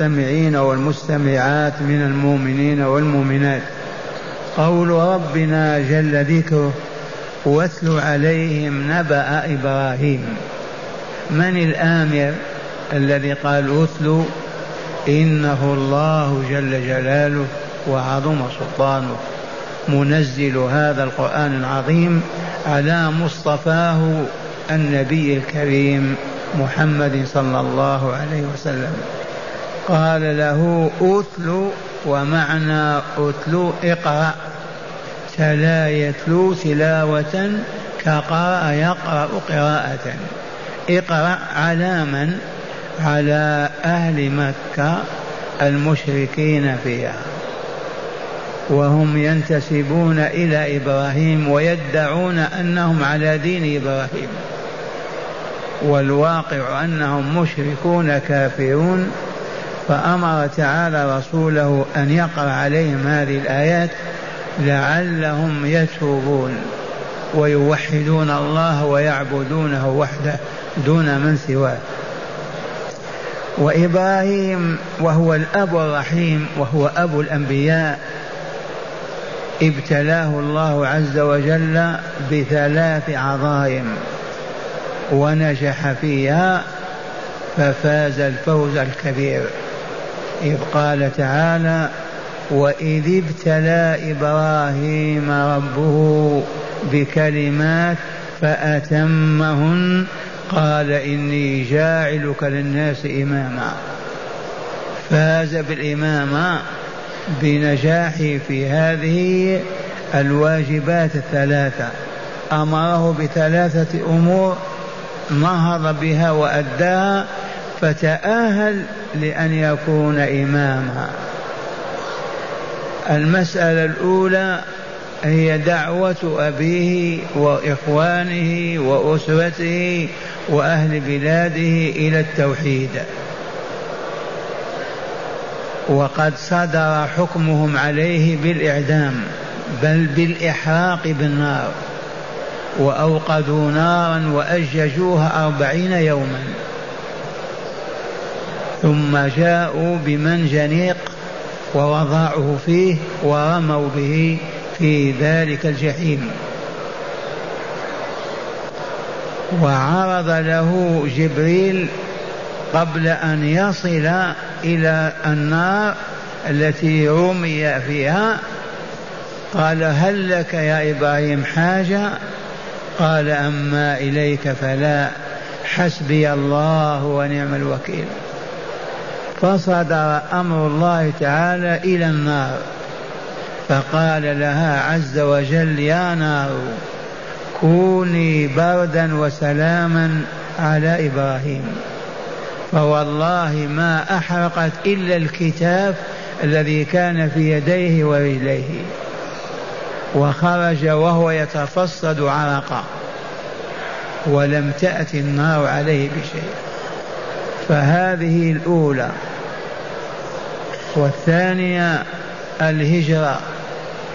المستمعين والمستمعات من المؤمنين والمؤمنات. قول ربنا جل ذكره واتل عليهم نبأ إبراهيم من الآمر الذي قال اتلوا إنه الله جل جلاله وعظم سلطانه. منزل هذا القرآن العظيم على مصطفاه النبي الكريم محمد صلى الله عليه وسلم. قال له أتل ومعنى أتل اقرأ. تلا يتلو تلاوة كقرأ يقرأ قراءة. اقرأ على من؟ على أهل مكة المشركين فيها. وهم ينتسبون إلى إبراهيم ويدعون أنهم على دين إبراهيم. والواقع أنهم مشركون كافرون فأمر تعالى رسوله أن يقرأ عليهم هذه الآيات لعلهم يتوبون ويوحدون الله ويعبدونه وحده دون من سواه. وإبراهيم وهو الأب الرحيم وهو ابو الأنبياء ابتلاه الله عز وجل بثلاث عظائم ونجح فيها ففاز الفوز الكبير. إذ قال تعالى وإذ ابتلى إبراهيم ربه بكلمات فأتمهن قال إني جاعلك للناس إماما. فاز بالإمامة بنجاحه في هذه الواجبات الثلاثة. أمره بثلاثة أمور نهض بها وأداها فتأهل لأن يكون إماما. المسألة الأولى هي دعوة أبيه وإخوانه وأسرته وأهل بلاده إلى التوحيد. وقد صدر حكمهم عليه بالإعدام بل بالإحراق بالنار وأوقدوا نارا وأججوها أربعين يوما. ثم جاءوا بمنجنيق ووضعوه فيه ورموا به في ذلك الجحيم. وعرض له جبريل قبل أن يصل إلى النار التي رمي فيها. قال هل لك يا إبراهيم حاجة؟ قال أما إليك فلا. حسبي الله ونعم الوكيل. فصدر أمر الله تعالى إلى النار فقال لها عز وجل يا نار كوني بردا وسلاما على إبراهيم. فوالله ما أحرقت إلا الكتاب الذي كان في يديه ورجليه وخرج وهو يتفصد عرقا ولم تأت النار عليه بشيء. فهذه الأولى. والثانية الهجرة.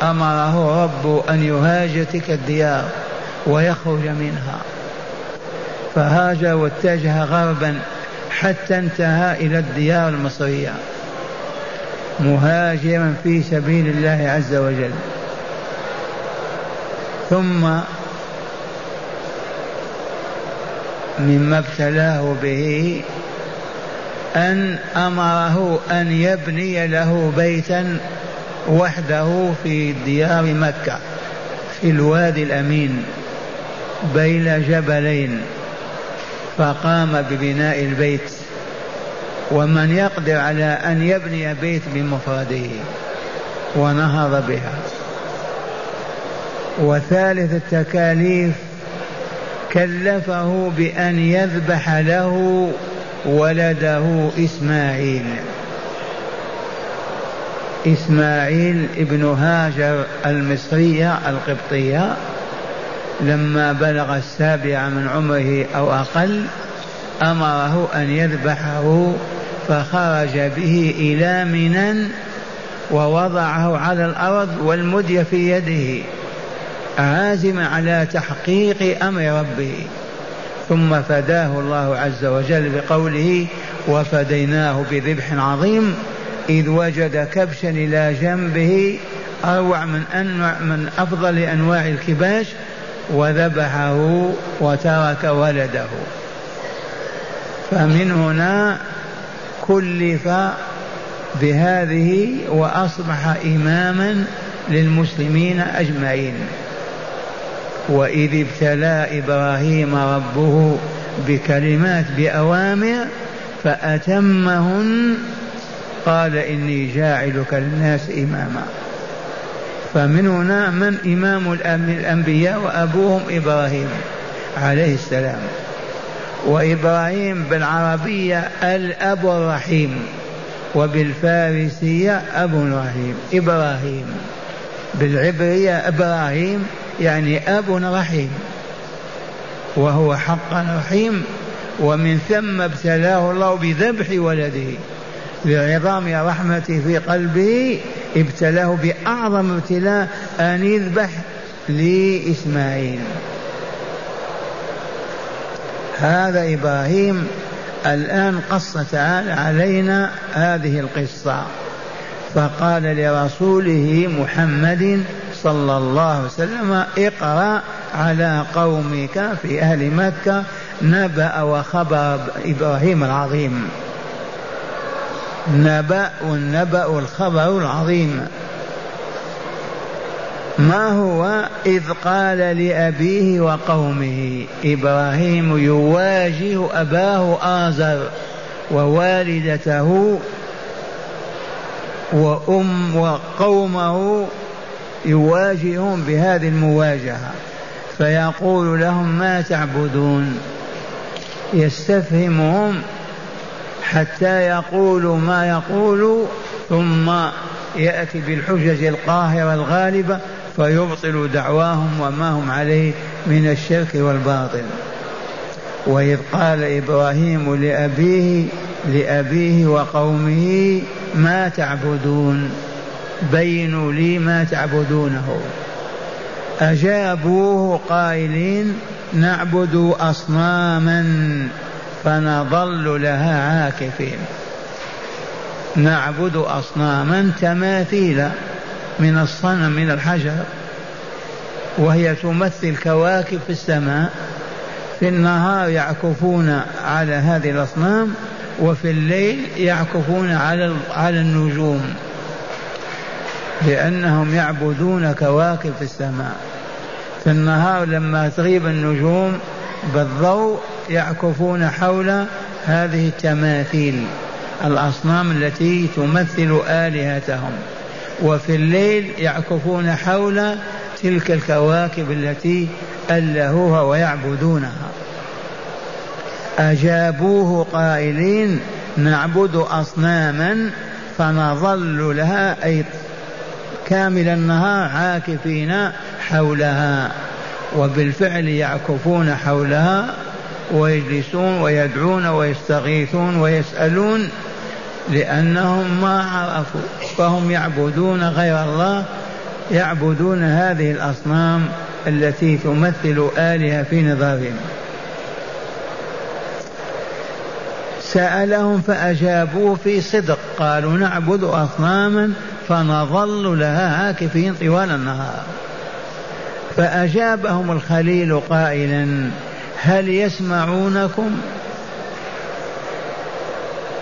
أمره رب أن يهاجر تلك الديار ويخرج منها. فهاجر واتجه غربا حتى انتهى إلى الديار المصرية. مهاجرا في سبيل الله عز وجل. ثم مما ابتلاه به أن أمره أن يبني له بيتا وحده في ديار مكة في الوادي الأمين بين جبلين فقام ببناء البيت. ومن يقدر على أن يبني بيت بمفرده ونهض بها. وثالث التكاليف كلفه بأن يذبح له ولده إسماعيل. إسماعيل ابن هاجر المصرية القبطية لما بلغ السابع من عمره أو أقل أمره أن يذبحه فخرج به إلى منى ووضعه على الأرض والمدية في يده. عازما على تحقيق أمر ربه. ثم فداه الله عز وجل بقوله وفديناه بذبح عظيم إذ وجد كبشا إلى جنبه أروع من أنواع من أفضل أنواع الكباش وذبحه وترك ولده. فمن هنا كلف بهذه وأصبح إماما للمسلمين أجمعين. وإذ ابتلى إبراهيم ربه بكلمات بأوامر فأتمهن قال إني جاعلك للناس إماما. فمن هنا من إمام الأنبياء وأبوهم إبراهيم عليه السلام. وإبراهيم بالعربية الأب الرحيم وبالفارسية أب رحيم. إبراهيم. بالعبرية إبراهيم. يعني أب رحيم وهو حقا رحيم ومن ثم ابتلاه الله بذبح ولده لعظام رحمته في قلبه ابتلاه بأعظم ابتلاء أن يذبح لإسماعيل. هذا إبراهيم الآن قص تعالى علينا هذه القصة. فقال لرسوله محمد صلى الله عليه وسلم اقرأ على قومك في أهل مكة نبأ وخبر إبراهيم العظيم. نبأ النبأ الخبر العظيم. ما هو؟ إذ قال لأبيه وقومه إبراهيم يواجه أباه آزر ووالدته وأم وقومه يواجههم بهذه المواجهة فيقول لهم ما تعبدون؟ يستفهمهم حتى يقولوا ما يقول ثم يأتي بالحجج القاهرة الغالبة فيبطل دعواهم وما هم عليه من الشرك والباطل. وإذ قال إبراهيم لأبيه لأبيه وقومه ما تعبدون؟ بينوا لي ما تعبدونه. أجابوه قائلين نعبد أصناما فنظل لها عاكفين. نعبد أصناما تماثيل من الصنم من الحجر وهي تمثل كواكب في السماء. في النهار يعكفون على هذه الأصنام وفي الليل يعكفون على على النجوم. لأنهم يعبدون كواكب في السماء. في النهار لما تغيب النجوم بالضوء يعكفون حول هذه التماثيل الأصنام التي تمثل آلهتهم. وفي الليل يعكفون حول تلك الكواكب التي ألهوها ويعبدونها. أجابوه قائلين نعبد أصناما فنظل لها أي كامل النهار عاكفين حولها وبالفعل يعكفون حولها ويجلسون ويدعون ويستغيثون ويسألون لأنهم ما عرفوا فهم يعبدون غير الله يعبدون هذه الأصنام التي تمثل آلهة في نظرهم. سألهم فأجابوه في صدق قالوا نعبد أصناما فنظل لها عاكفين طوال النهار. فأجابهم الخليل قائلا هل يسمعونكم؟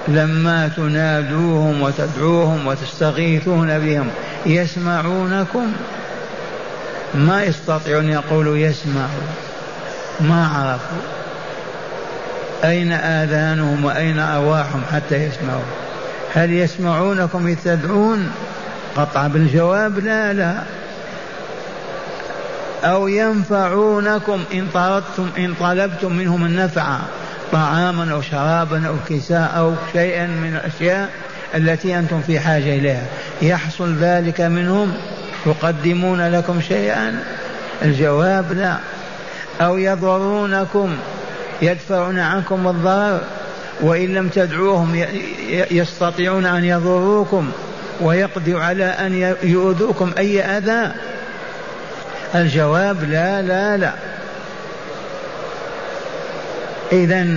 لما تنادوهم وتدعوهم وتستغيثون بهم يسمعونكم؟ ما يستطيعون يقولوا يسمعوا ما عرفوا. أين آذانهم وأين أرواحهم حتى يسمعوا؟ هل يسمعونكم إذ تدعون قطع بالجواب لا لا. أو ينفعونكم إن طردتم إن طلبتم منهم النفع طعاما أو شرابا أو كساء أو شيئا من الأشياء التي أنتم في حاجة إليها. يحصل ذلك منهم؟ يقدمون لكم شيئا؟ الجواب لا. أو يضرونكم يدفعون عنكم الضرر؟ وإن لم تدعوهم يستطيعون أن يضروكم ويقدروا على أن يؤذوكم أي أذى. الجواب لا لا لا. إذا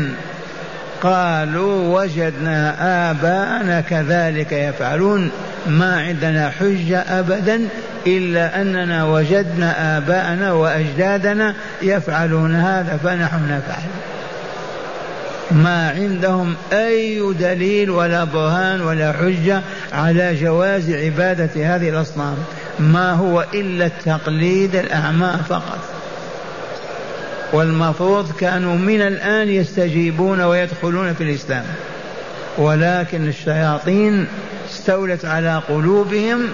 قالوا وجدنا آباءنا كذلك يفعلون ما عندنا حجة أبدا إلا أننا وجدنا آباءنا وأجدادنا يفعلون هذا فنحن نفعل. ما عندهم أي دليل ولا برهان ولا حجة على جواز عبادة هذه الأصنام. ما هو إلا التقليد الأعمى فقط. والمفروض كانوا من الآن يستجيبون ويدخلون في الإسلام. ولكن الشياطين استولت على قلوبهم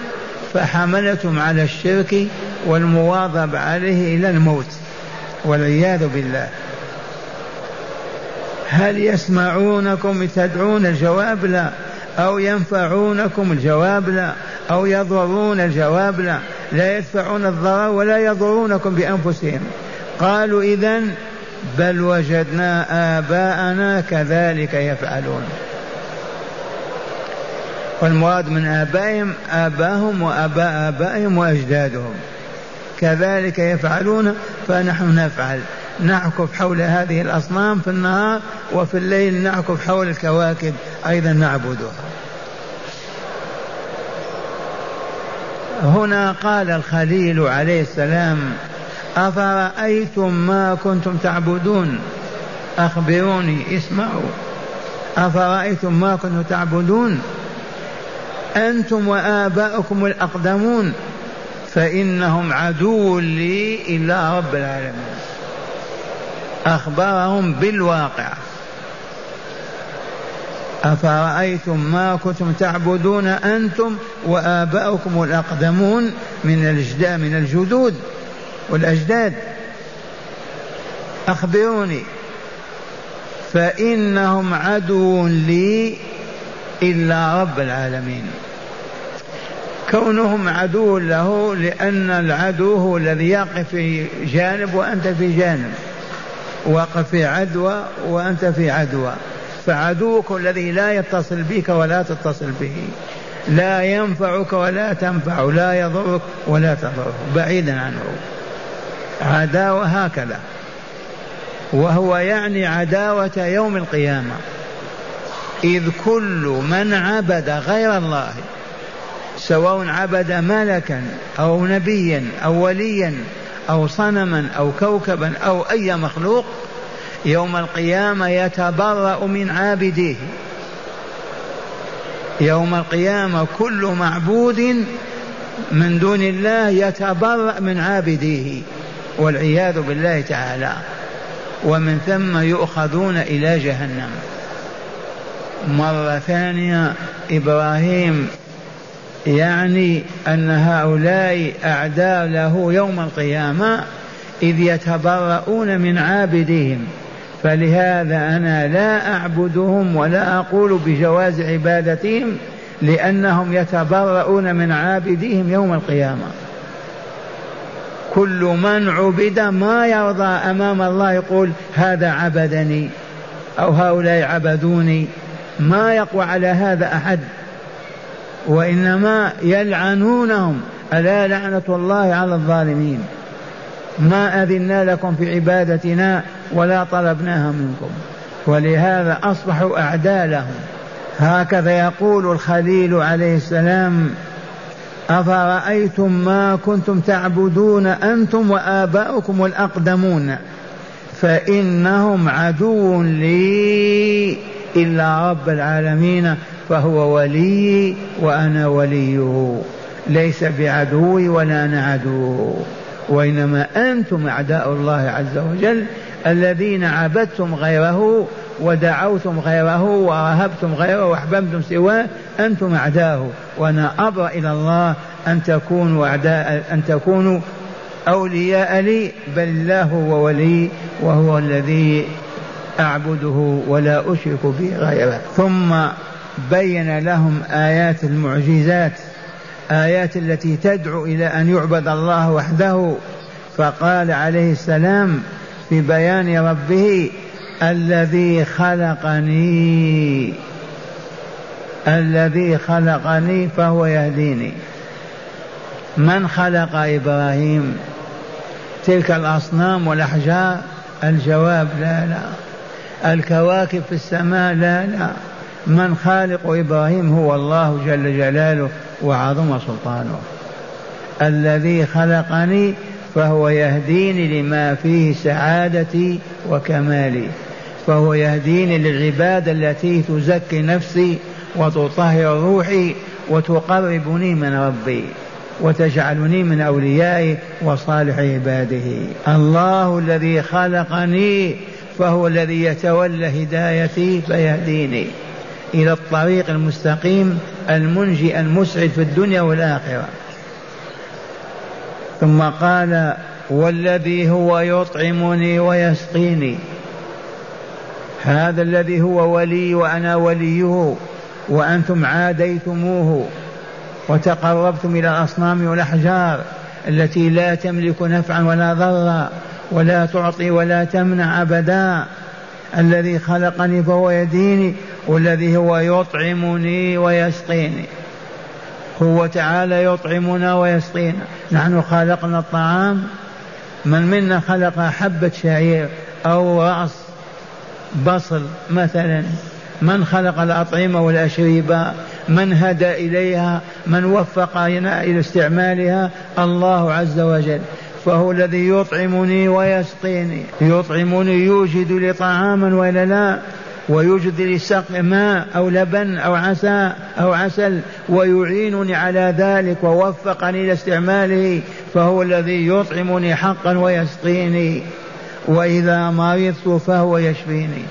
فحملتهم على الشرك والمواظبة عليه إلى الموت. والعياذ بالله. هل يسمعونكم تدعون الجواب؟ لا. أو ينفعونكم الجواب؟ لا. أو يضرون الجواب؟ لا. لا يدفعون الضرر ولا يضرونكم بأنفسهم. قالوا إذا بل وجدنا آباءنا كذلك يفعلون. والمراد من آبائهم آباهم وآباء آبائهم وأجدادهم. كذلك يفعلون فنحن نفعل. نعكف حول هذه الأصنام في النهار وفي الليل نعكف حول الكواكب أيضا نعبدها هنا قال الخليل عليه السلام أفرأيتم ما كنتم تعبدون؟ أخبروني اسمعوا. أفرأيتم ما كنتم تعبدون؟ أنتم وآباؤكم الأقدمون. فإنهم عدو لي إلا رب العالمين. أخبرهم بالواقع. أفرأيتم ما كنتم تعبدون أنتم وآباؤكم الأقدمون من الأجداد من الجدود والأجداد. أخبروني فإنهم عدو لي إلا رب العالمين. كونهم عدو له لأن العدو هو الذي يقف في جانب وأنت في جانب. وقف في عدوى وأنت في عدوى. فعدوك الذي لا يتصل بك ولا تتصل به. لا ينفعك ولا تنفع لا يضرك ولا تضره. بعيدا عنه. عداوة هكذا. وهو يعني عداوة يوم القيامة. إذ كل من عبد غير الله سواء عبد ملكا أو نبيا أو وليا أو صنما أو كوكبا أو أي مخلوق يوم القيامة يتبرأ من عابديه. يوم القيامة كل معبود من دون الله يتبرأ من عابديه والعياذ بالله تعالى. ومن ثم يؤخذون إلى جهنم. مرة ثانية إبراهيم يعني أن هؤلاء أعداء له يوم القيامة إذ يتبرؤون من عابدهم. فلهذا أنا لا أعبدهم ولا أقول بجواز عبادتهم لأنهم يتبرؤون من عابدهم يوم القيامة. كل من عبد ما يرضى أمام الله يقول هذا عبدني أو هؤلاء عبدوني. ما يقوى على هذا أحد. وإنما يلعنونهم. ألا لعنة الله على الظالمين. ما أذنا لكم في عبادتنا ولا طلبناها منكم. ولهذا أصبحوا أعداء لهم. هكذا يقول الخليل عليه السلام أفرأيتم ما كنتم تعبدون أنتم وآباؤكم الأقدمون؟ فإنهم عدو لي إلا رب العالمين. فهو ولي وأنا وليه. ليس بعدوي ولا أنا عدوه وإنما أنتم أعداء الله عز وجل الذين عبدتم غيره ودعوتم غيره ورهبتم غيره وأحببتم سواه. أنتم أعداءه. وأنا ابرا إلى الله أن تكونوا أعداء أن تكونوا أولياء لي. بل الله هو ولي وهو الذي أعبده ولا أشرك به غيره. ثم بين لهم آيات المعجزات آيات التي تدعو إلى أن يعبد الله وحده. فقال عليه السلام في بيان ربه الذي خلقني الذي خلقني فهو يهديني. من خلق إبراهيم؟ تلك الأصنام والأحجار؟ الجواب لا لا. الكواكب في السماء؟ لا لا. من خالق إبراهيم هو الله جل جلاله وعظم سلطانه. الذي خلقني فهو يهديني لما فيه سعادتي وكمالي. فهو يهديني للعبادة التي تزكي نفسي وتطهر روحي وتقربني من ربي وتجعلني من أوليائه وصالح عباده. الله الذي خلقني فهو الذي يتولى هدايتي فيهديني. إلى الطريق المستقيم المنجي المسعد في الدنيا والآخرة. ثم قال والذي هو يطعمني ويسقيني. هذا الذي هو ولي وأنا وليه وأنتم عاديتموه وتقربتم إلى الأصنام والأحجار التي لا تملك نفعا ولا ضرا ولا تعطي ولا تمنع أبدا. الذي خلقني فهو يديني والذي هو يطعمني ويسقيني. هو تعالى يطعمنا ويسقينا. نحن خلقنا الطعام. من منا خلق حبة شعير أو رأس بصل مثلا؟ من خلق الأطعمة والأشربة من هدى إليها؟ من وفقنا إلى استعمالها؟ الله عز وجل. فهو الذي يطعمني ويسقيني. يطعمني يوجد لي طعاما ولا لا. ويوجد سقي ماء أو لبن أو عسى أو عسل ويعينني على ذلك ووفقني إلى استعماله فهو الذي يطعمني حقا ويسقيني. وإذا مرضت فهو يشفيني.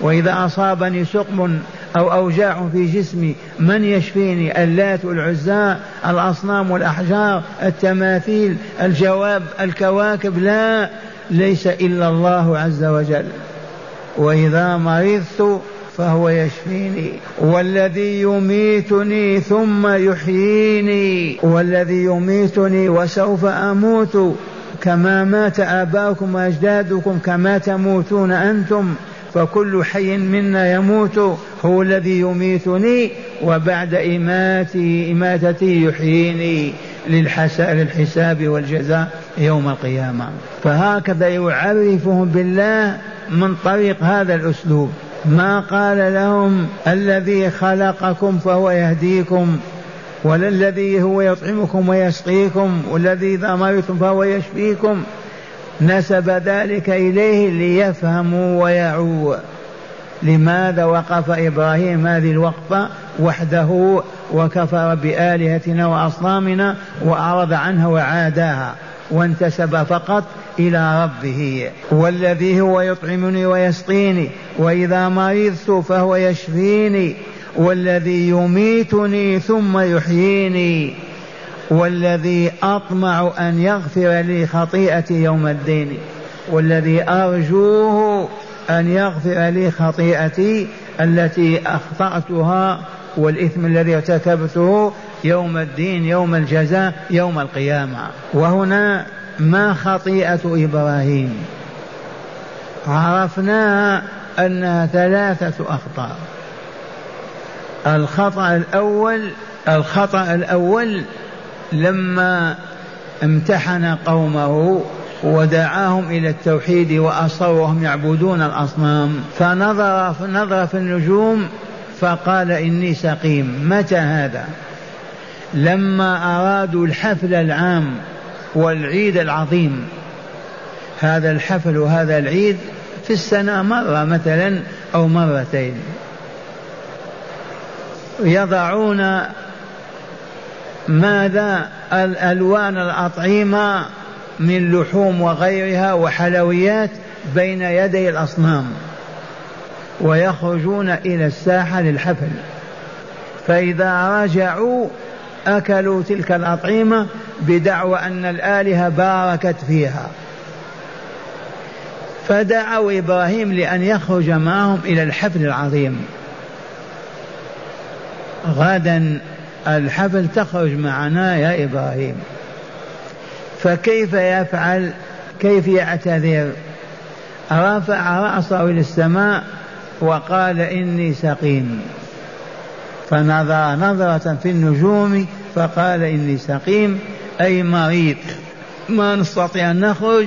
وإذا أصابني سقم أو أوجاع في جسمي من يشفيني؟ اللات والعزى الأصنام والأحجار التماثيل الجواب الكواكب. لا ليس إلا الله عز وجل. وإذا مرضت فهو يشفيني. والذي يميتني ثم يحييني. والذي يميتني وسوف أموت. كما مات آباؤكم وأجدادكم كما تموتون أنتم. فكل حي منا يموت. هو الذي يميتني وبعد إماتي إماتتي يحييني. للحساب والجزاء. يوم القيامة. فهكذا يعرفهم بالله من طريق هذا الأسلوب. ما قال لهم الذي خلقكم فهو يهديكم ولا الذي هو يطعمكم ويسقيكم والذي إذا مرضتم فهو يشفيكم. نسب ذلك إليه ليفهموا ويعوا. لماذا وقف إبراهيم هذه الوقفة وحده وكفر بآلهتنا وأصنامنا وأعرض عنها وعاداها؟ وانتسب فقط إلى ربه والذي هو يطعمني ويسقيني وإذا مرضت فهو يشفيني والذي يميتني ثم يحييني والذي أطمع أن يغفر لي خطيئتي يوم الدين والذي أرجوه أن يغفر لي خطيئتي التي أخطأتها والإثم الذي ارتكبته يوم الدين يوم الجزاء يوم القيامة. وهنا ما خطيئة إبراهيم؟ عرفناها أنها ثلاثة أخطاء. الخطأ الأول الخطأ الأول لما امتحن قومه ودعاهم إلى التوحيد وأصروا وهم يعبدون الأصنام. فنظر نظر في النجوم فقال إني سقيم. متى هذا؟ لما أرادوا الحفل العام والعيد العظيم. هذا الحفل وهذا العيد في السنة مرة مثلا أو مرتين. يضعون ماذا؟ الألوان الأطعمة من لحوم وغيرها وحلويات بين يدي الأصنام. ويخرجون إلى الساحة للحفل. فإذا رجعوا أكلوا تلك الأطعمة بدعوى أن الآلهة باركت فيها. فدعوا إبراهيم لأن يخرج معهم إلى الحفل العظيم. غدا الحفل تخرج معنا يا إبراهيم. فكيف يفعل؟ كيف يعتذر؟ رفع رأسه إلى السماء وقال إني سقيم. فنظر نظرة في النجوم فقال إني سقيم أي مريض. ما نستطيع أن نخرج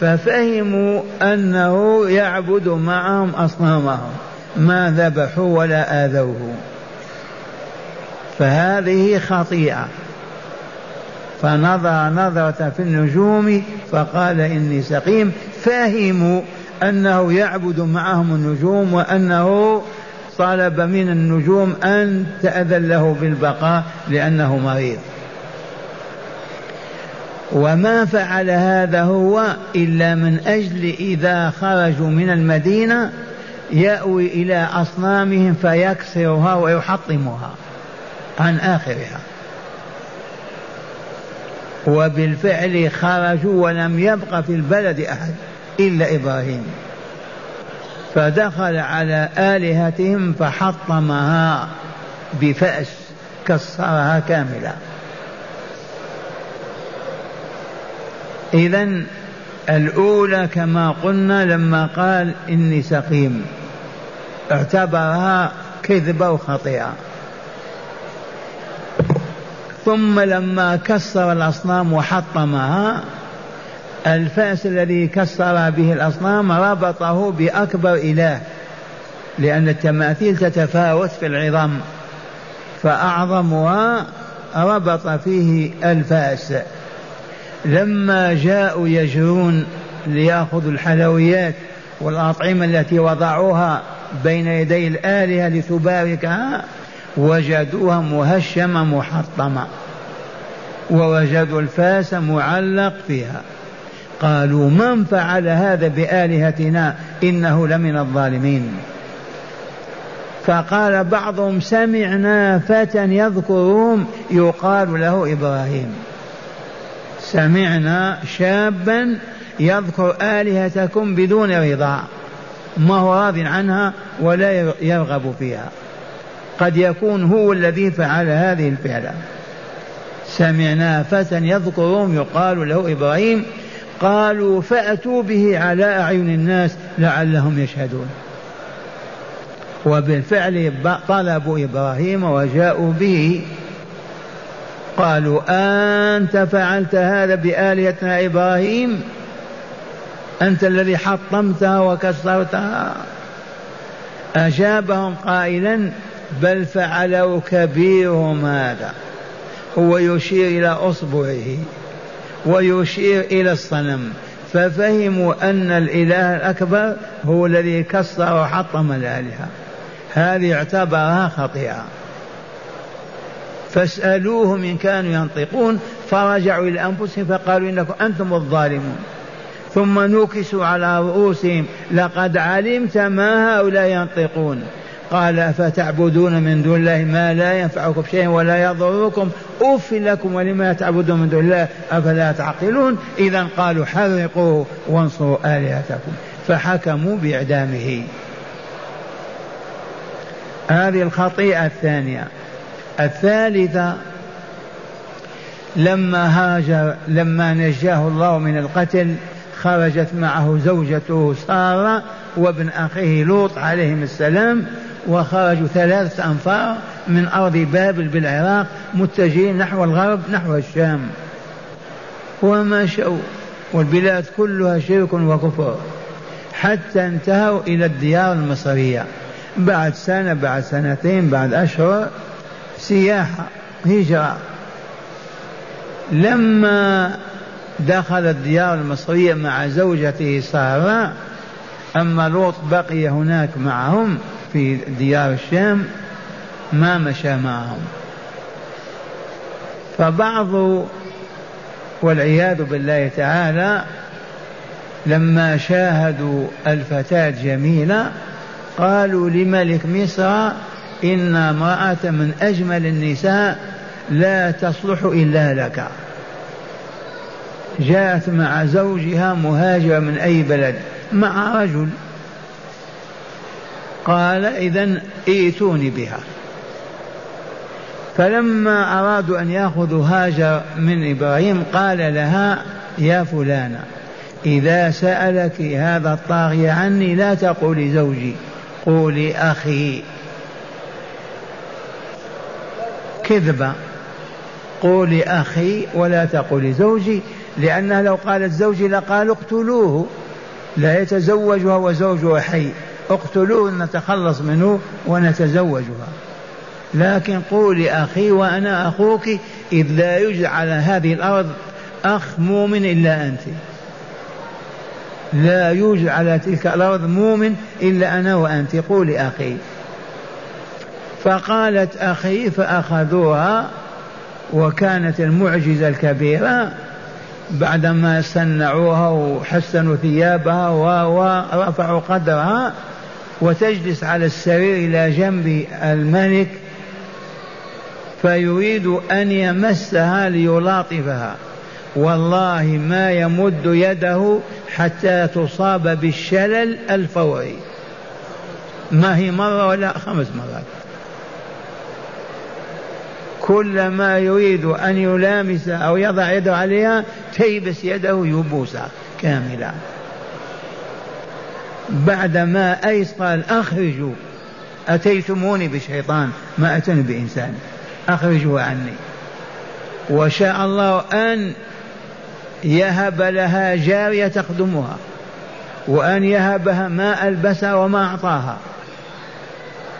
ففهموا أنه يعبد معهم أصنامهم. ما ذبحوا ولا آذوه. فهذه خطيئة. فنظر نظرة في النجوم فقال إني سقيم فهموا أنه يعبد معهم النجوم وأنه طلب من النجوم أن تأذن له بالبقاء لأنه مريض. وما فعل هذا هو إلا من أجل إذا خرجوا من المدينة يأوي إلى أصنامهم فيكسرها ويحطمها عن آخرها. وبالفعل خرجوا ولم يبق في البلد أحد. إلا إبراهيم. فدخل على آلهتهم فحطمها بفأس كسرها كاملة إذا الأولى كما قلنا لما قال إني سقيم اعتبرها كذبة وخطيئة. ثم لما كسر الأصنام وحطمها الفأس الذي كسر به الأصنام ربطه بأكبر إله لأن التماثيل تتفاوت في العظام فأعظمها ربط فيه الفأس. لما جاءوا يجرون ليأخذوا الحلويات والأطعمة التي وضعوها بين يدي الآلهة لتباركها وجدوها مهشمة محطمة ووجدوا الفاس معلق فيها. قالوا من فعل هذا بآلهتنا إنه لمن الظالمين. فقال بعضهم سمعنا فتى يذكرهم يقال له إبراهيم. سمعنا شابا يذكر آلهتكم بدون رضا. ما هو راض عنها ولا يرغب فيها. قد يكون هو الذي فعل هذه الفعلة. سمعنا فتى يذكرهم يقال له إبراهيم قالوا فأتوا به على أعين الناس لعلهم يشهدون. وبالفعل طلبوا إبراهيم وجاءوا به. قالوا أنت فعلت هذا بآلهتنا إبراهيم؟ أنت الذي حطمتها وكسرتها. أجابهم قائلا بل فعله كبيرهم هذا. هو يشير إلى أصبعه. ويشير إلى الصنم. ففهموا أن الإله الأكبر هو الذي كسر وحطم الآلهة. هذه اعتبرها خطيئة. فاسألوهم إن كانوا ينطقون فرجعوا إلى أنفسهم فقالوا إنكم أنتم الظالمون. ثم نكسوا على رؤوسهم لقد علمت ما هؤلاء ينطقون. قال أفتعبدون من دون الله ما لا ينفعكم شيئا ولا يضركم؟ أف لكم ولما تعبدون من دون الله أفلا تعقلون؟ إذا قالوا حرقوه وانصروا آلهتكم. فحكموا بإعدامه. هذه الخطيئة الثانية. الثالثة لما هاجر لما نجاه الله من القتل خرجت معه زوجته سارة وابن أخيه لوط عليهم السلام وخرجوا ثلاثة أنفار من أرض بابل بالعراق متجهين نحو الغرب نحو الشام. ومشوا والبلاد كلها شرك وكفر. حتى انتهوا إلى الديار المصرية. بعد سنة بعد سنتين بعد أشهر سياحة هجرة. لما دخل الديار المصرية مع زوجته سارة أما لوط بقي هناك معهم في ديار الشام ما مشى معهم. فبعض والعياذ بالله تعالى لما شاهدوا الفتاة جميلة قالوا لملك مصر إن امرأة من أجمل النساء لا تصلح إلا لك. جاءت مع زوجها مهاجرة من أي بلد؟ مع رجل. قال إذا ائتوني بها. فلما أرادوا أن يأخذوا هاجر من إبراهيم قال لها يا فلانة إذا سألك هذا الطاغية عني لا تقولي زوجي قولي أخي. كذبة قولي أخي ولا تقولي زوجي لأنها لو قالت زوجي لقال اقتلوه لا يتزوج وهو زوجها حي اقتلوه نتخلص منه ونتزوجها. لكن قولي أخي وأنا أخوك إذ لا يوجد على هذه الأرض أخ مؤمن إلا أنت. لا يوجد على تلك الأرض مؤمن إلا أنا وأنت. قولي أخي. فقالت أخي فأخذوها وكانت المعجزة الكبيرة. بعدما صنعوها وحسنوا ثيابها ورفعوا قدرها وتجلس على السرير إلى جنب الملك فيريد أن يمسها ليلاطفها. والله ما يمد يده حتى تصاب بالشلل الفوري. ما هي مرة ولا خمس مرات. كلما يريد أن يلامس أو يضع يده عليها تيبس يده يبوسة كاملة. بعدما أيس قال أخرجوا. أتيتموني بشيطان؟ ما أتني بإنسان. أخرجوا عني. وشاء الله أن يهب لها جارية تخدمها وأن يهبها ما ألبسها وما أعطاها.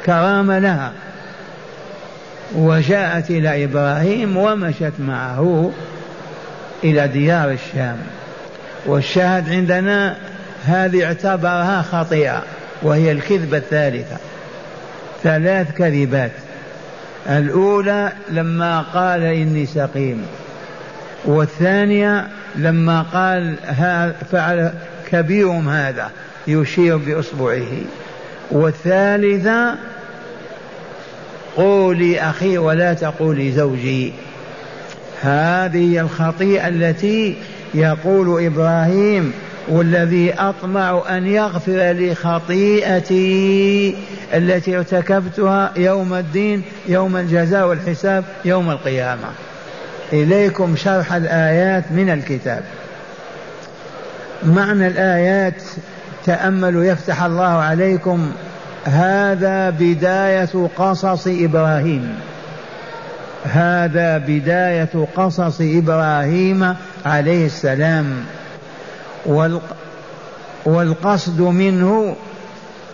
كرام لها. وجاءت إلى إبراهيم ومشت معه إلى ديار الشام. والشاهد عندنا هذه اعتبرها خطيئة وهي الكذبة الثالثة. ثلاث كذبات. الأولى لما قال إني سقيم. والثانية لما قال فعل كبيرهم هذا يشير بإصبعه. والثالثة قولي أخي ولا تقولي زوجي. هذه الخطيئة التي يقول إبراهيم والذي أطمع أن يغفر لي خطيئتي التي ارتكبتها يوم الدين يوم الجزاء والحساب يوم القيامة. إليكم شرح الآيات من الكتاب. معنى الآيات تأملوا يفتح الله عليكم. هذا بداية قصص إبراهيم. هذا بداية قصص إبراهيم عليه السلام. والقصد منه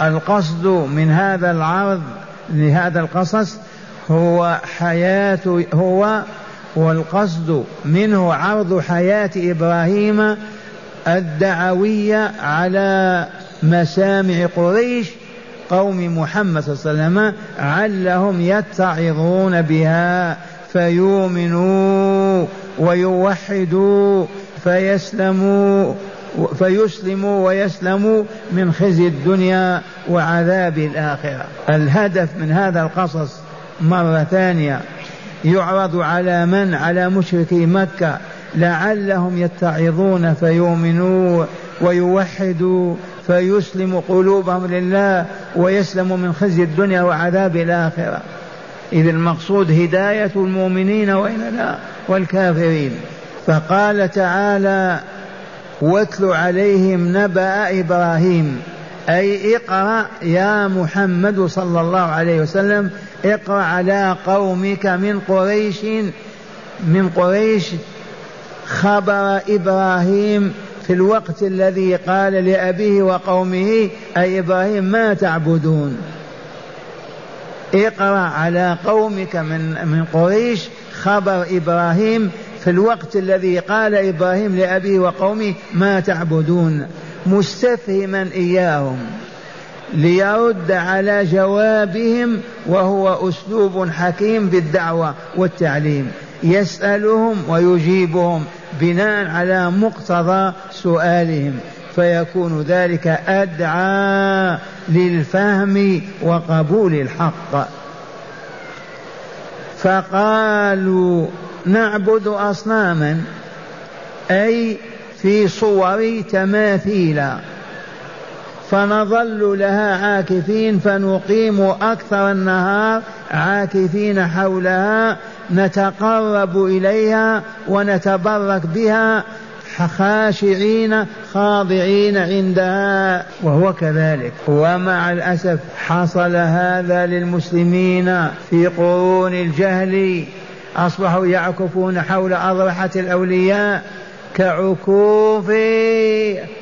القصد من هذا العرض لهذا القصص هو حياة هو والقصد منه عرض حياة إبراهيم الدعوية على مسامع قريش قوم محمد صلى الله عليه وسلم علهم يتعظون بها فيؤمنوا ويوحدوا فيسلموا فيسلموا ويسلموا من خزي الدنيا وعذاب الآخرة. الهدف من هذا القصص مرة ثانية يعرض على من؟ على مشركي مكة. لعلهم يتعظون فيؤمنوا ويوحدوا فيسلم قلوبهم لله ويسلم من خزي الدنيا وعذاب الآخرة. إذ المقصود هداية المؤمنين وإلا لا والكافرين. فقال تعالى واتل عليهم نبأ إبراهيم. أي اقرأ يا محمد صلى الله عليه وسلم اقرأ على قومك من قريش من قريش خبر إبراهيم في الوقت الذي قال لأبيه وقومه أي إبراهيم ما تعبدون. اقرأ على قومك من من قريش خبر إبراهيم في الوقت الذي قال إبراهيم لأبيه وقومه ما تعبدون مستفهما إياهم ليرد على جوابهم وهو أسلوب حكيم بالدعوة والتعليم. يسألهم ويجيبهم بناء على مقتضى سؤالهم فيكون ذلك أدعى للفهم وقبول الحق. فقالوا نعبد أصناما أي في صور تماثيل. فنظل لها عاكفين فنقيم أكثر النهار عاكفين حولها نتقرب إليها ونتبرك بها خاشعين خاضعين عندها. وهو كذلك. ومع الأسف حصل هذا للمسلمين في قرون الجهل. أصبحوا يعكفون حول أضرحة الأولياء كعكوف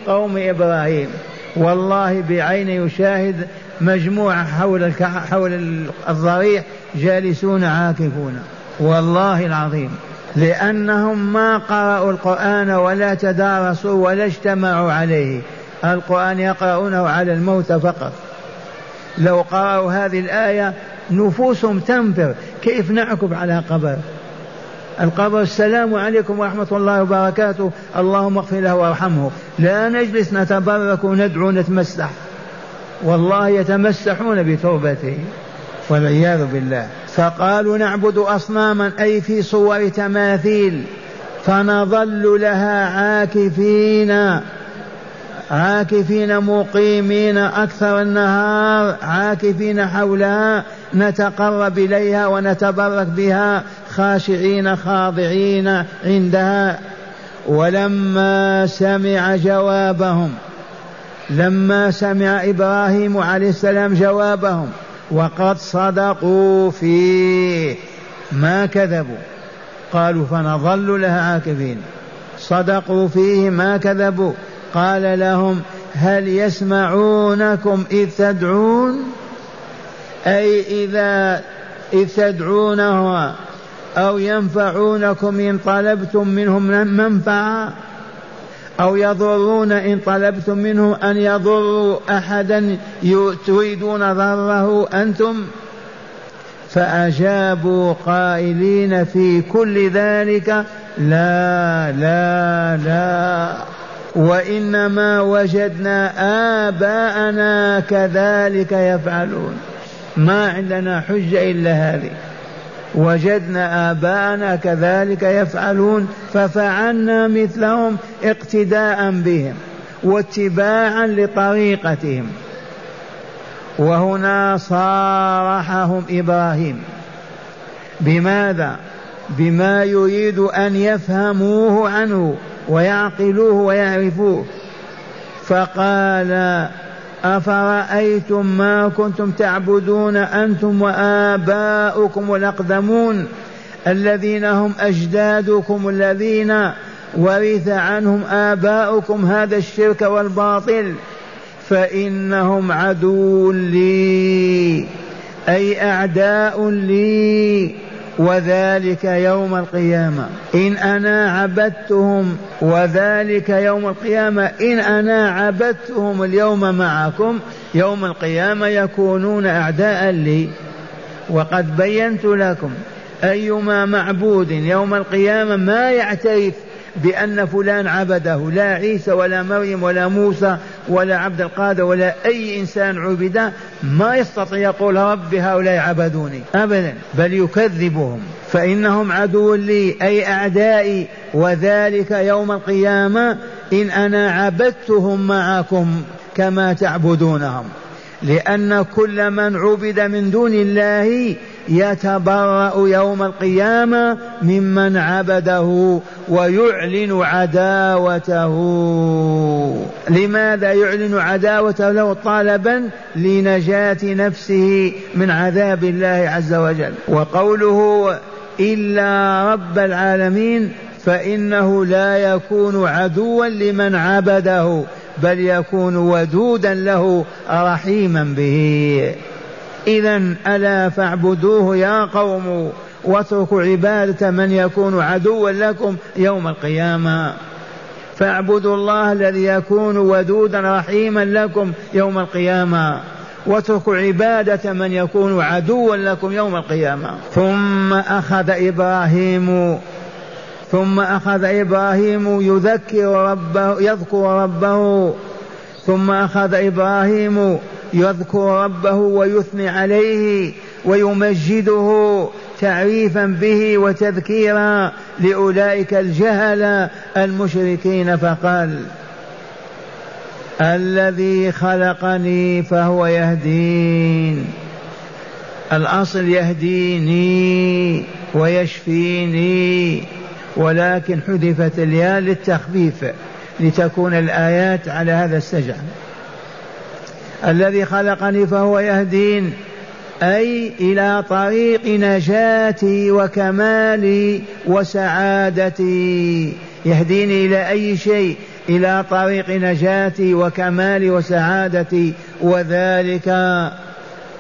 قوم إبراهيم. والله بعين يشاهد مجموعة حول حول الضريح جالسون عاكفون. والله العظيم. لأنهم ما قرأوا القرآن ولا تدارسوا ولا اجتمعوا عليه. القرآن يقرؤونه على الموت فقط. لو قرأوا هذه الآية نفوسهم تنفر. كيف نعكب على قبر؟ القبر السلام عليكم ورحمة الله وبركاته. اللهم اغفر له وارحمه. لا نجلس نتبرك وندعو نتمسح. والله يتمسحون بتوبته. والعياذ بالله. فقالوا نعبد أصناما أي في صور تماثيل. فنظل لها عاكفين. عاكفين مقيمين أكثر النهار عاكفين حولها نتقرب إليها ونتبرك بها خاشعين خاضعين عندها. ولما سمع جوابهم لما سمع إبراهيم عليه السلام جوابهم وقد صدقوا فيه. ما كذبوا؟ قالوا فنظل لها عاكفين. صدقوا فيه ما كذبوا. قال لهم هل يسمعونكم إذ تدعون؟ أي إذا إذ تدعونه أو ينفعونكم إن طلبتم منهم منفعه أو يضرون إن طلبتم منه أن يضروا أحدا تريدون ضره أنتم؟ فأجابوا قائلين في كل ذلك لا لا لا. وإنما وجدنا آباءنا كذلك يفعلون. ما عندنا حجة إلا هذه. وجدنا آباءنا كذلك يفعلون ففعلنا مثلهم اقتداء بهم واتباعا لطريقتهم. وهنا صارحهم إبراهيم. بماذا؟ بما يريد أن يفهموه عنه. ويعقلوه ويعرفوه. فقال أفرأيتم ما كنتم تعبدون أنتم وآباؤكم الأقدمون الذين هم أجدادكم الذين ورث عنهم آباؤكم هذا الشرك والباطل؟ فإنهم عدو لي أي أعداء لي. وذلك يوم القيامة. إن أنا عبدتهم وذلك يوم القيامة. إن أنا عبدتهم اليوم معكم يوم القيامة يكونون أعداء لي. وقد بينت لكم أيما معبود يوم القيامة ما يعترف بأن فلان عبده لا عيسى ولا مريم ولا موسى ولا عبد القادر ولا أي إنسان عبد ما يستطيع يقول رب هؤلاء عبدوني أبدا بل يكذبهم فإنهم عدو لي أي أعدائي وذلك يوم القيامة إن أنا عبدتهم معكم كما تعبدونهم لأن كل من عبد من دون الله يتبرأ يوم القيامة ممن عبده ويعلن عداوته. لماذا يعلن عداوته له طالبا لنجاة نفسه من عذاب الله عز وجل؟ وقوله إلا رب العالمين فإنه لا يكون عدوا لمن عبده بل يكون ودودا له رحيما به. إذا ألا فاعبدوه يا قوم واتركوا عبادة من يكون عدوا لكم يوم القيامة. فاعبدوا الله الذي يكون ودودا رحيما لكم يوم القيامة. واتركوا عبادة من يكون عدوا لكم يوم القيامة. ثم أخذ إبراهيم ثم أخذ إبراهيم يذكر ربه يذكر ربه. ثم أخذ إبراهيم يذكر ربه ويثني عليه ويمجده تعريفا به وتذكيرا لأولئك الجهل المشركين فقال الذي خلقني فهو يهدين الأصل يهديني ويشفيني ولكن حذفت الياء للتخفيف لتكون الآيات على هذا السجع الذي خلقني فهو يهدين أي إلى طريق نجاتي وكمالي وسعادتي. يهديني إلى أي شيء؟ إلى طريق نجاتي وكمالي وسعادتي. وذلك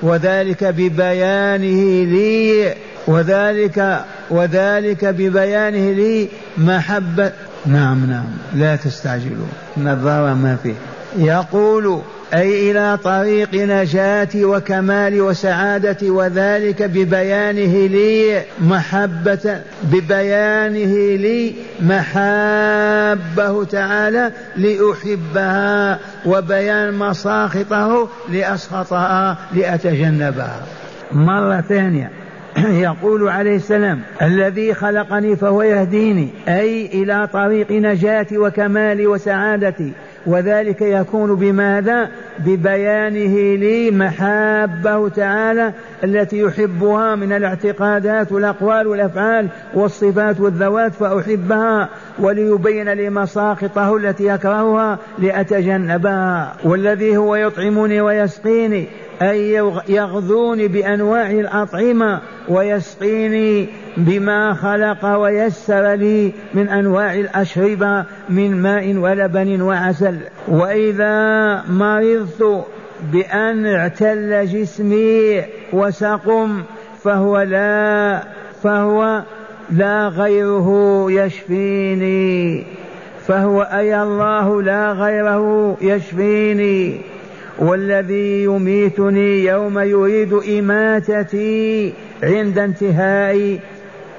وذلك ببيانه لي وذلك وذلك ببيانه لي محبة. نعم نعم لا تستعجلوا. نظارة ما فيه. يقول أي إلى طريق نجاتي وكمال وسعادتي وذلك ببيانه لي محبة ببيانه لي محابة تعالى لأحبها وبيان مساخطه لأسخطها لأتجنبها. مرة ثانية يقول عليه السلام الذي خلقني فهو يهديني أي إلى طريق نجاتي وكمالي وسعادتي وذلك يكون بماذا؟ ببيانه لي محابه تعالى التي يحبها من الاعتقادات والأقوال والأفعال والصفات والذوات فأحبها وليبين لي مساقطه التي يكرهها لأتجنبها. والذي هو يطعمني ويسقيني أي يغذوني بأنواع الأطعمة ويسقيني بما خلق ويسر لي من أنواع الأشربة من ماء ولبن وعسل. وإذا مرضت بأن اعتل جسمي وسقم فهو لا فهو لا غيره يشفيني. فهو أي الله لا غيره يشفيني. والذي يميتني يوم يريد إماتتي عند انتهاء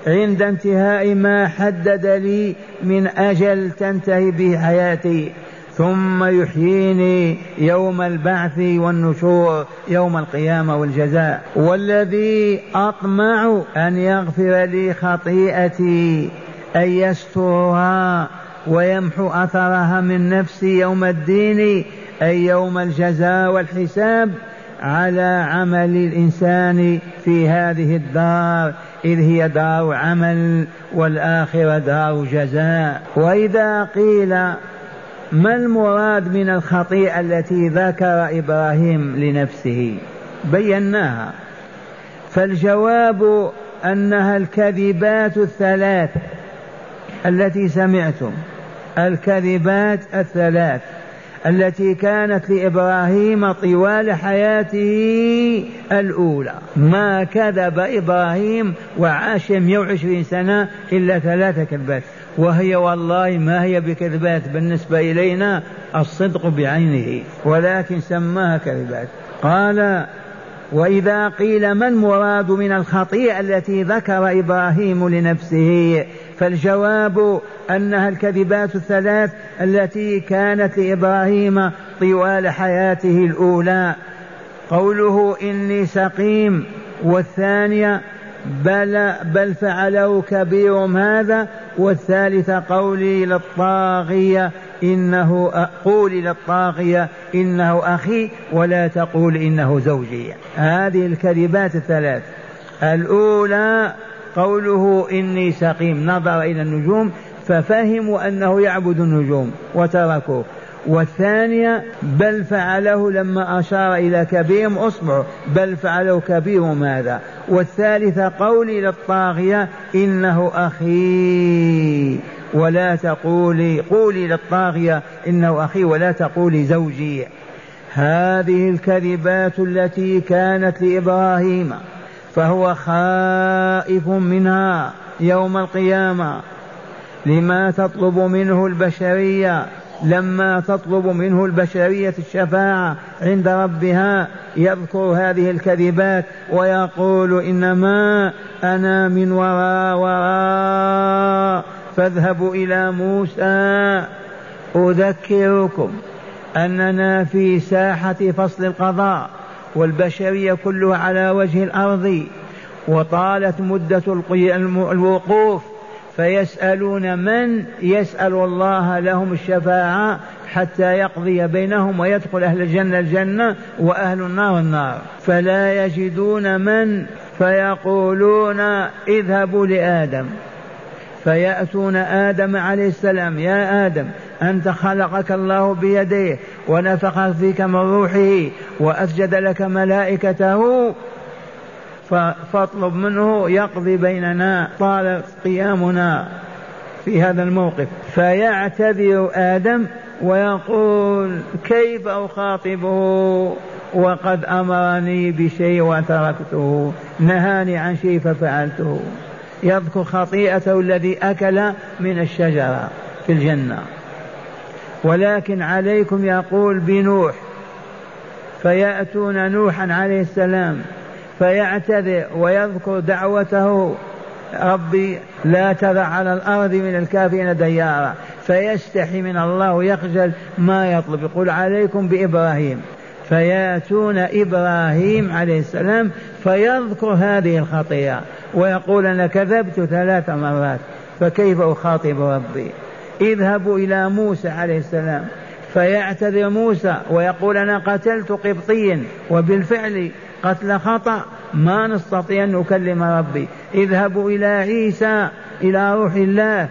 عند انتهاء ما حدد لي من أجل تنتهي به حياتي. ثم يحييني يوم البعث والنشور يوم القيامة والجزاء. والذي أطمع أن يغفر لي خطيئتي أن يسترها ويمحو أثرها من نفسي يوم الدين أي يوم الجزاء والحساب على عمل الإنسان في هذه الدار إذ هي دار عمل والآخرة دار جزاء. وإذا قيل ما المراد من الخطيئة التي ذكر إبراهيم لنفسه؟ بيناها. فالجواب أنها الكذبات الثلاث التي سمعتم. الكذبات الثلاث. التي كانت لإبراهيم طوال حياته الأولى. ما كذب إبراهيم وعاش 120 سنة إلا ثلاثة كذبات. وهي والله ما هي بكذبات بالنسبة إلينا؟ الصدق بعينه. ولكن سماها كذبات. قال وإذا قيل ما المراد من الخطيئة التي ذكر إبراهيم لنفسه؟ فالجواب أنها الكذبات الثلاث التي كانت لإبراهيم طوال حياته الأولى. قوله إني سقيم والثانية بل بل فعله كبيرهم هذا والثالثة قولي للطاغية إنه قولي للطاغية إنه أخي ولا تقول إنه زوجي. هذه الكذبات الثلاث. الأولى قوله إني سقيم نظر إلى النجوم ففهموا أنه يعبد النجوم وتركوه. والثانية بل فعله لما أشار إلى كبيرهم أصبعوا بل فعله كبيرهم هذا والثالثة قولي للطاغية إنه أخي. ولا تقولي قولي للطاغية إنه أخي ولا تقولي زوجي. هذه الكذبات التي كانت لإبراهيم. فهو خائف منها يوم القيامة لما تطلب منه البشرية لما تطلب منه البشرية الشفاعة عند ربها يذكر هذه الكذبات ويقول إنما أنا من وراء وراء فاذهبوا إلى موسى. أذكركم أننا في ساحة فصل القضاء. والبشرية كلها على وجه الأرض وطالت مدة الوقوف فيسألون من يسأل الله لهم الشفاعة حتى يقضي بينهم ويدخل أهل الجنة الجنة وأهل النار النار. فلا يجدون من فيقولون اذهبوا لآدم. فيأتون آدم عليه السلام يا آدم أنت خلقك الله بيديه ونفخ فيك من روحه وأسجد لك ملائكته. فاطلب منه يقضي بيننا طال قيامنا في هذا الموقف. فيعتذر آدم ويقول كيف أخاطبه؟ وقد أمرني بشيء وتركته. نهاني عن شيء ففعلته. يذكر خطيئته الذي أكل من الشجرة في الجنة. ولكن عليكم يقول بنوح فيأتون نوحا عليه السلام فيعتذر ويذكر دعوته ربي لا تذع على الأرض من الكافرين ديارا فيستحي من الله ويخجل ما يطلب يقول عليكم بإبراهيم فيأتون إبراهيم عليه السلام فيذكر هذه الخطيئة ويقول أنا كذبت ثلاث مرات فكيف أخاطب ربي؟ اذهبوا إلى موسى عليه السلام. فيعتذر موسى ويقول أنا قتلت قبطيا وبالفعل قتل خطأ. ما نستطيع أن نكلم ربي. اذهبوا إلى عيسى إلى روح الله.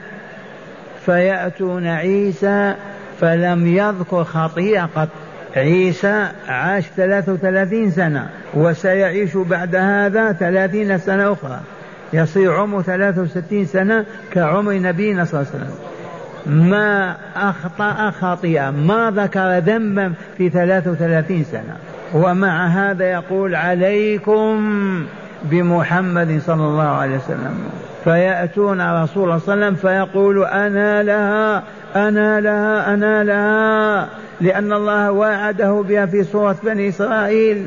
فيأتون عيسى فلم يذكر خطيئة قط. عيسى عاش 33 سنة وسيعيش بعد هذا 30 سنة أخرى. يصير عمره 63 سنة كعمر نبينا صلى الله عليه وسلم. ما أخطأ خطيئة ما ذكر ذنبا في 33 سنة. ومع هذا يقول عليكم بمحمد صلى الله عليه وسلم. فيأتون رسول الله صلى الله عليه وسلم فيقول أنا لها أنا لها أنا لها. لأن الله وعده بها في سورة بني إسرائيل.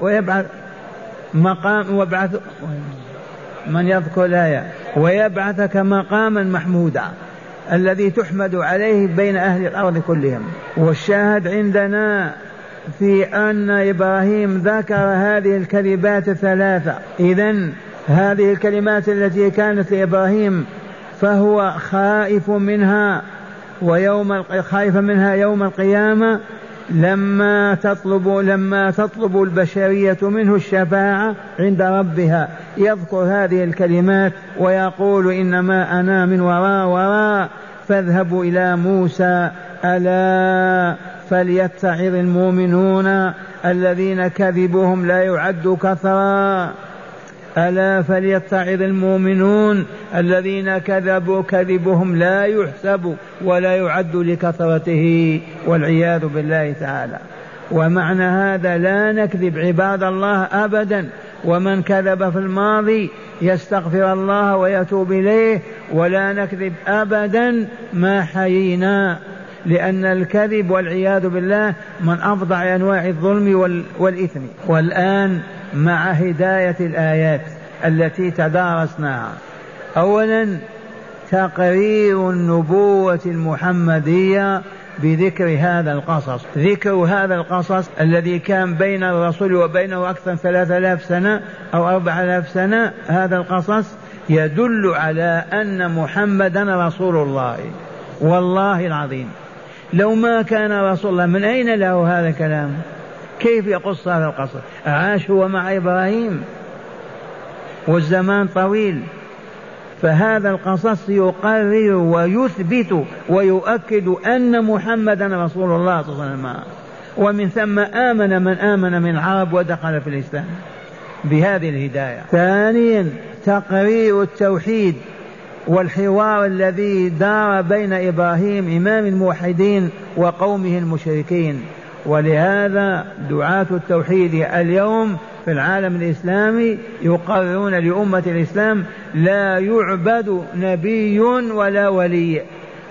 ويبعث مقام وابعث من يذكر الآية؟ ويبعثك مقاما محمودا. الذي تحمد عليه بين أهل الأرض كلهم. والشاهد عندنا في أن إبراهيم ذكر هذه الكلمات الثلاثة إذا هذه الكلمات التي كانت لإبراهيم فهو خائف منها ويوم خائف منها يوم القيامة لما تطلب لما تطلب البشرية منه الشفاعة عند ربها يذكر هذه الكلمات ويقول إنما أنا من وراء وراء فاذهبوا إلى موسى ألا فليتعظ المؤمنون الذين كذبهم لا يعد كثرا ألا فليتعظ المؤمنون الذين كذبوا كذبهم لا يحسب ولا يعد لكثرته والعياذ بالله تعالى. ومعنى هذا لا نكذب عباد الله أبدا. ومن كذب في الماضي يستغفر الله ويتوب إليه. ولا نكذب أبدا ما حيينا. لأن الكذب والعياذ بالله من أفظع أنواع الظلم والإثم. والآن مع هداية الآيات التي تدارسناها. أولا تقرير النبوة المحمدية بذكر هذا القصص. ذكر هذا القصص الذي كان بين الرسول وبينه أكثر من ثلاثة آلاف سنة أو أربعة آلاف سنة. هذا القصص يدل على أن محمدا رسول الله. والله العظيم. لو ما كان رسول الله من أين له هذا الكلام؟ كيف يقص هذا القصر؟ عاش هو مع إبراهيم والزمان طويل. فهذا القصص يقرر ويثبت ويؤكد أن محمدا رسول الله صلى الله عليه وسلم. ومن ثم آمن من آمن من العرب ودخل في الإسلام. بهذه الهداية. ثانيا تقرير التوحيد. والحوار الذي دار بين إبراهيم إمام الموحدين وقومه المشركين. ولهذا دعاة التوحيد اليوم في العالم الإسلامي يقررون لأمة الإسلام لا يعبد نبي ولا ولي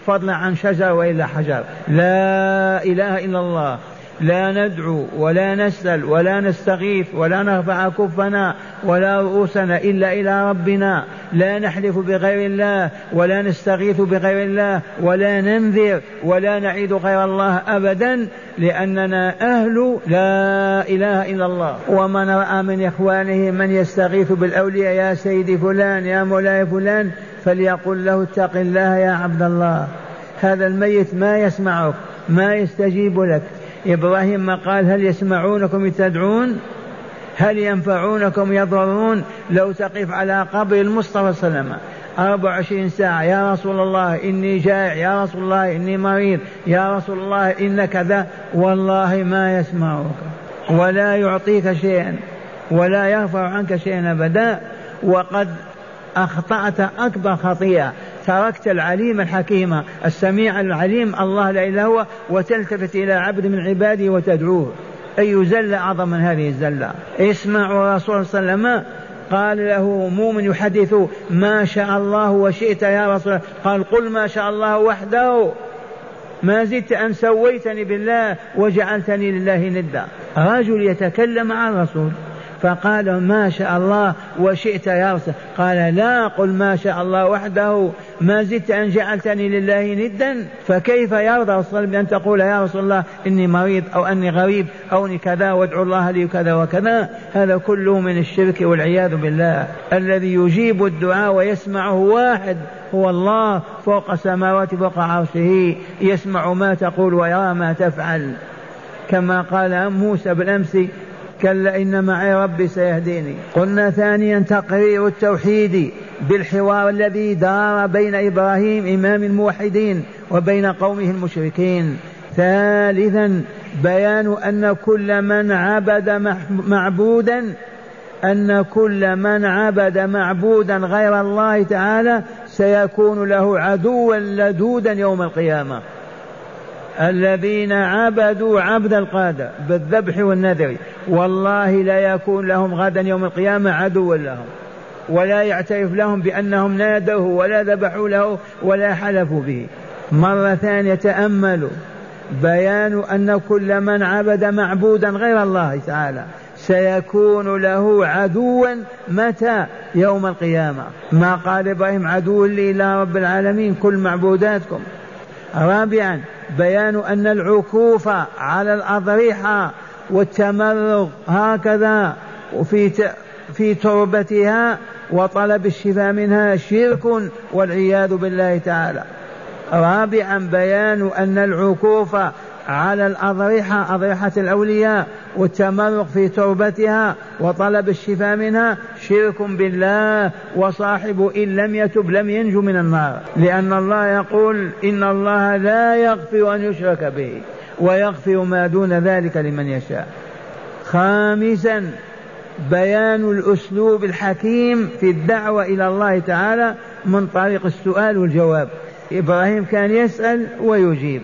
فضلا عن شجر وإلا حجر. لا إله إلا الله. لا ندعو ولا نسأل ولا نستغيث ولا نرفع كفنا ولا رؤوسنا إلا إلى ربنا. لا نحلف بغير الله ولا نستغيث بغير الله ولا ننذر ولا نعيد غير الله أبدا لأننا أهل لا إله إلا الله. ومن رأى من إخوانه من يستغيث بالأولياء يا سيدي فلان يا مولاي فلان فليقل له اتق الله يا عبد الله. هذا الميت ما يسمعك ما يستجيب لك. إبراهيم ما قال هل يسمعونكم تدعون هل ينفعونكم يضرون لو تقف على قبر المصطفى صلى الله عليه وسلم أربع وعشرين ساعة يا رسول الله إني جائع يا رسول الله إني مريض يا رسول الله إن كذا والله ما يسمعك ولا يعطيك شيئا ولا يرفع عنك شيئا أبدا وقد أخطأت أكبر خطيئة. تركت العليم الحكيم السميع العليم الله لا إله هو وتلتفت إلى عبد من عباده وتدعوه. أي زلة أعظم من هذه الزلة. اسمعوا رسول صلى الله عليه وسلم قال له مؤمن يحدث ما شاء الله وشئت يا رسول الله. قال قل ما شاء الله وحده ما زدت أن سويتني بالله وجعلتني لله ندا. رجل يتكلم مع الرسول. فقال ما شاء الله وشئت يا رسول. قال لا قل ما شاء الله وحده ما زدت أن جعلتني لله ندا. فكيف يرضى الرسول بأن تقول يا رسول الله إني مريض أو أني غريب أو أني كذا وادعو الله لي كذا وكذا؟ هذا كله من الشرك والعياذ بالله. الذي يجيب الدعاء ويسمعه واحد هو الله فوق السماوات فوق عرشه يسمع ما تقول ويرى ما تفعل. كما قال موسى بالأمس كلا إن معي ربي سيهديني. قلنا ثانيا تقرير التوحيد بالحوار الذي دار بين إبراهيم إمام الموحدين وبين قومه المشركين. ثالثا بيان أن كل من عبد معبودا أن كل من عبد معبودا غير الله تعالى سيكون له عدوا لدودا يوم القيامة. الذين عبدوا عبد القادة بالذبح والنذر والله لا يكون لهم غدا يوم القيامة عدوا لهم ولا يعترف لهم بأنهم نادوه ولا ذبحوا له ولا حلفوا به. مرة ثانية تأملوا بيان أن كل من عبد معبودا غير الله تعالى سيكون له عدوا متى؟ يوم القيامة. ما قال إبراهيم عدو لي إلى رب العالمين كل معبوداتكم. رابعا بيان أن العكوف على الأضرحة والتمرغ هكذا وفي في تربتها وطلب الشفاء منها شرك والعياذ بالله تعالى. رابعا بيان أن العكوف على الأضرحة أضرحة الأولياء والتمرق في تربتها وطلب الشفاء منها شرك بالله وصاحب إن لم يتب لم ينجو من النار. لأن الله يقول إن الله لا يغفر أن يشرك به ويغفر ما دون ذلك لمن يشاء. خامسا بيان الأسلوب الحكيم في الدعوة إلى الله تعالى من طريق السؤال والجواب. إبراهيم كان يسأل ويجيب.